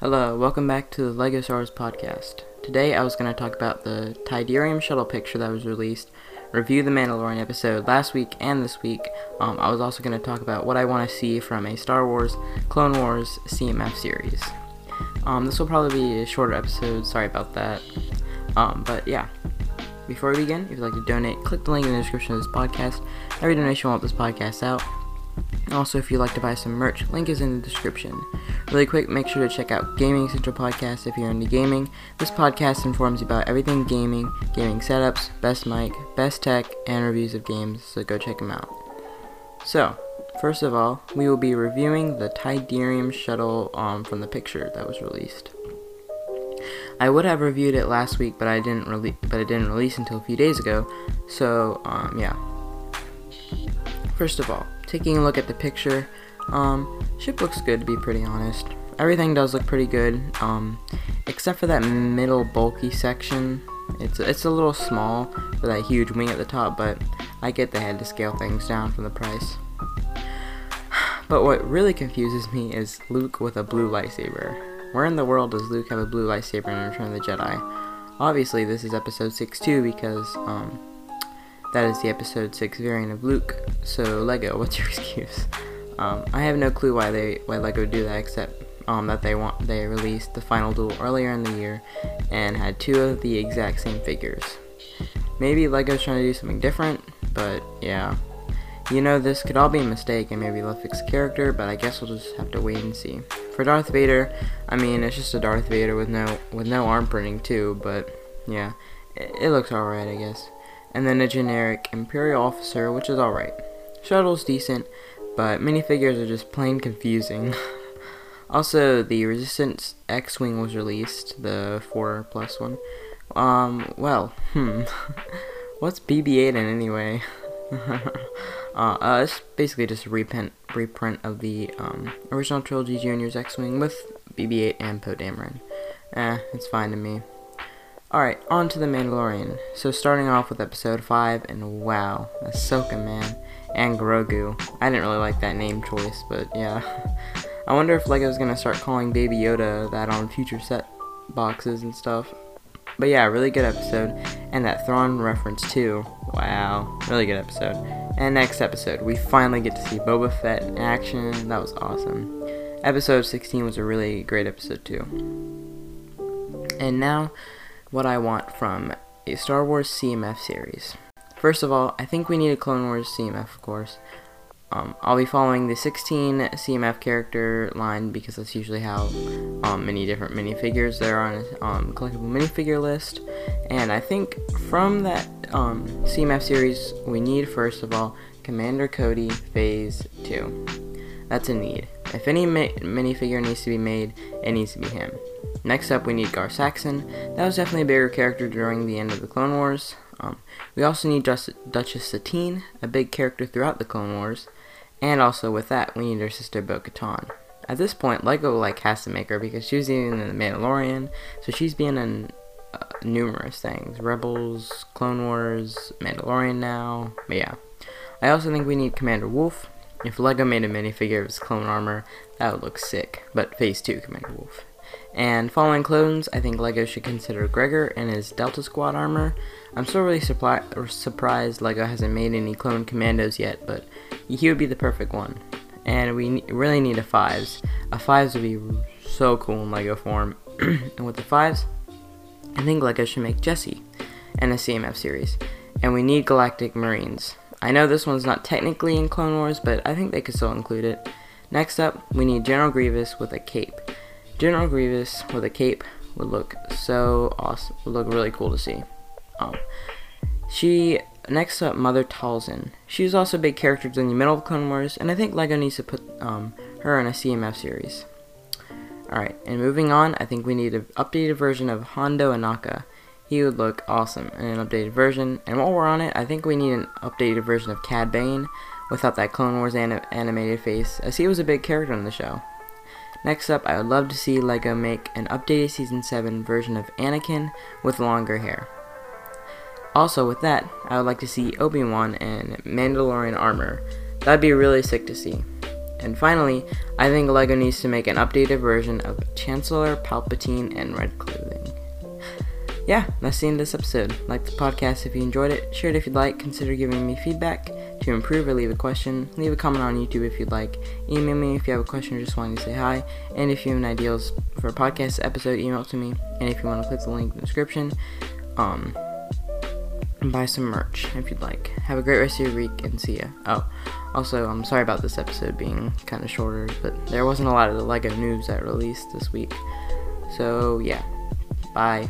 Hello, welcome back to the LEGO Star Wars podcast. Today I was going to talk about the Tydirium shuttle picture that was released, review the Mandalorian episode last week and this week. Um, I was also going to talk about what I want to see from a Star Wars Clone Wars CMF series. Um, this will probably be a shorter episode, sorry about that. Um, but yeah, before we begin, if you'd like to donate, click the link in the description of this podcast. Every donation will help this podcast out. Also, if you'd like to buy some merch, link is in the description. Really quick, make sure to check out Gaming Central Podcast if you're into gaming. This podcast informs you about everything gaming, gaming setups, best mic, best tech, and reviews of games, so go check them out. So, first of all, we will be reviewing the Tydirium shuttle um, from the picture that was released. I would have reviewed it last week, but I didn't release, but it didn't release until a few days ago. So, um, yeah. First of all, taking a look at the picture, um, ship looks good to be pretty honest. Everything does look pretty good, um, except for that middle bulky section. It's it's a little small for that huge wing at the top, but I get they had to scale things down from the price. But what really confuses me is Luke with a blue lightsaber. Where in the world does Luke have a blue lightsaber in Return of the Jedi? Obviously, this is episode 6 too because, um, that is the episode 6 variant of Luke. So, Lego, what's your excuse? Um, I have no clue why they why Lego do that except um, that they want they released the final duel earlier in the year and had two of the exact same figures. Maybe Lego's trying to do something different, but yeah. You know, this could all be a mistake and maybe they'll fix the character, but I guess we'll just have to wait and see. For Darth Vader, I mean, it's just a Darth Vader with no with no arm printing too, but yeah, it, it looks alright, I guess. And then a generic Imperial officer, which is alright. Shuttle's decent, but minifigures are just plain confusing. also, the Resistance X-Wing was released, the 4 plus one. Um, well, hmm. What's BB-8 in anyway? uh, uh, it's basically just a reprint, reprint of the um, original trilogy Junior's X-Wing with BB-8 and Poe Dameron. Eh, it's fine to me. Alright, on to The Mandalorian. So starting off with episode 5, and wow, Ahsoka, man. And Grogu. I didn't really like that name choice, but yeah. I wonder if LEGO's gonna start calling Baby Yoda that on future set boxes and stuff. But yeah, really good episode. And that Thrawn reference too. Wow, really good episode. And next episode, we finally get to see Boba Fett in action. That was awesome. Episode 16 was a really great episode too. And now, what I want from a Star Wars CMF series. First of all, I think we need a Clone Wars CMF, of course. Um, I'll be following the 16 CMF character line because that's usually how um, many different minifigures there are on a um, collectible minifigure list. And I think from that um, CMF series, we need first of all Commander Cody Phase 2. That's a need. If any mi- minifigure needs to be made, it needs to be him. Next up, we need Gar Saxon. That was definitely a bigger character during the end of the Clone Wars. Um, we also need Duchess Satine, a big character throughout the Clone Wars. And also with that, we need her sister Bo-Katan. At this point, Lego like has to make her because she was even in the Mandalorian, so she's been in uh, numerous things: Rebels, Clone Wars, Mandalorian now. But yeah, I also think we need Commander Wolf. If Lego made a minifigure of his clone armor, that would look sick. But Phase Two Commander Wolf. And following clones, I think LEGO should consider Gregor and his Delta Squad armor. I'm still really surpri- surprised LEGO hasn't made any clone commandos yet, but he would be the perfect one. And we ne- really need a Fives. A Fives would be so cool in LEGO form. and with the Fives, I think LEGO should make Jesse and a CMF series. And we need Galactic Marines. I know this one's not technically in Clone Wars, but I think they could still include it. Next up, we need General Grievous with a cape. General Grievous with a cape would look so awesome. Would look really cool to see. Um, she next up, Mother Talzin. She's also a big character in the middle of Clone Wars, and I think Lego needs to put um, her in a CMF series. Alright, and moving on, I think we need an updated version of Hondo Ohnaka. He would look awesome in an updated version. And while we're on it, I think we need an updated version of Cad Bane without that Clone Wars anim- animated face, as he was a big character in the show. Next up, I would love to see LEGO make an updated Season 7 version of Anakin with longer hair. Also, with that, I would like to see Obi Wan in Mandalorian armor. That'd be really sick to see. And finally, I think LEGO needs to make an updated version of Chancellor Palpatine in red clothing. Yeah, that's the end of this episode. Like the podcast if you enjoyed it, share it if you'd like, consider giving me feedback to improve or leave a question. Leave a comment on YouTube if you'd like. Email me if you have a question or just wanting to say hi. And if you have any ideas for a podcast episode, email to me. And if you want to click the link in the description, um, buy some merch if you'd like. Have a great rest of your week and see ya. Oh, also, I'm sorry about this episode being kind of shorter, but there wasn't a lot of the LEGO news that released this week. So, yeah. Bye.